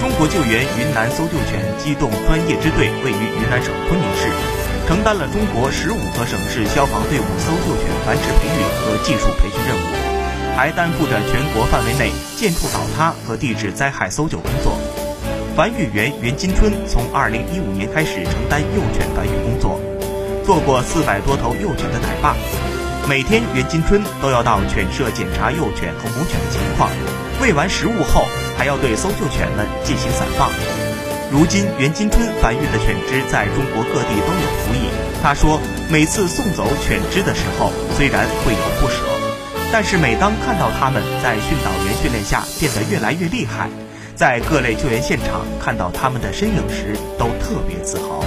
中国救援云南搜救犬机动专业支队位于云南省昆明市，承担了中国十五个省市消防队伍搜救犬繁殖培育和技术培训任务，还担负着全国范围内建筑倒塌和地质灾害搜救工作。繁育员袁金春从2015年开始承担幼犬繁育工作，做过四百多头幼犬的奶爸。每天，袁金春都要到犬舍检查幼犬和母犬的情况，喂完食物后，还要对搜救犬们进行散放。如今，袁金春繁育的犬只在中国各地都有服役。他说，每次送走犬只的时候，虽然会有不舍，但是每当看到它们在训导员训练下变得越来越厉害。在各类救援现场看到他们的身影时，都特别自豪。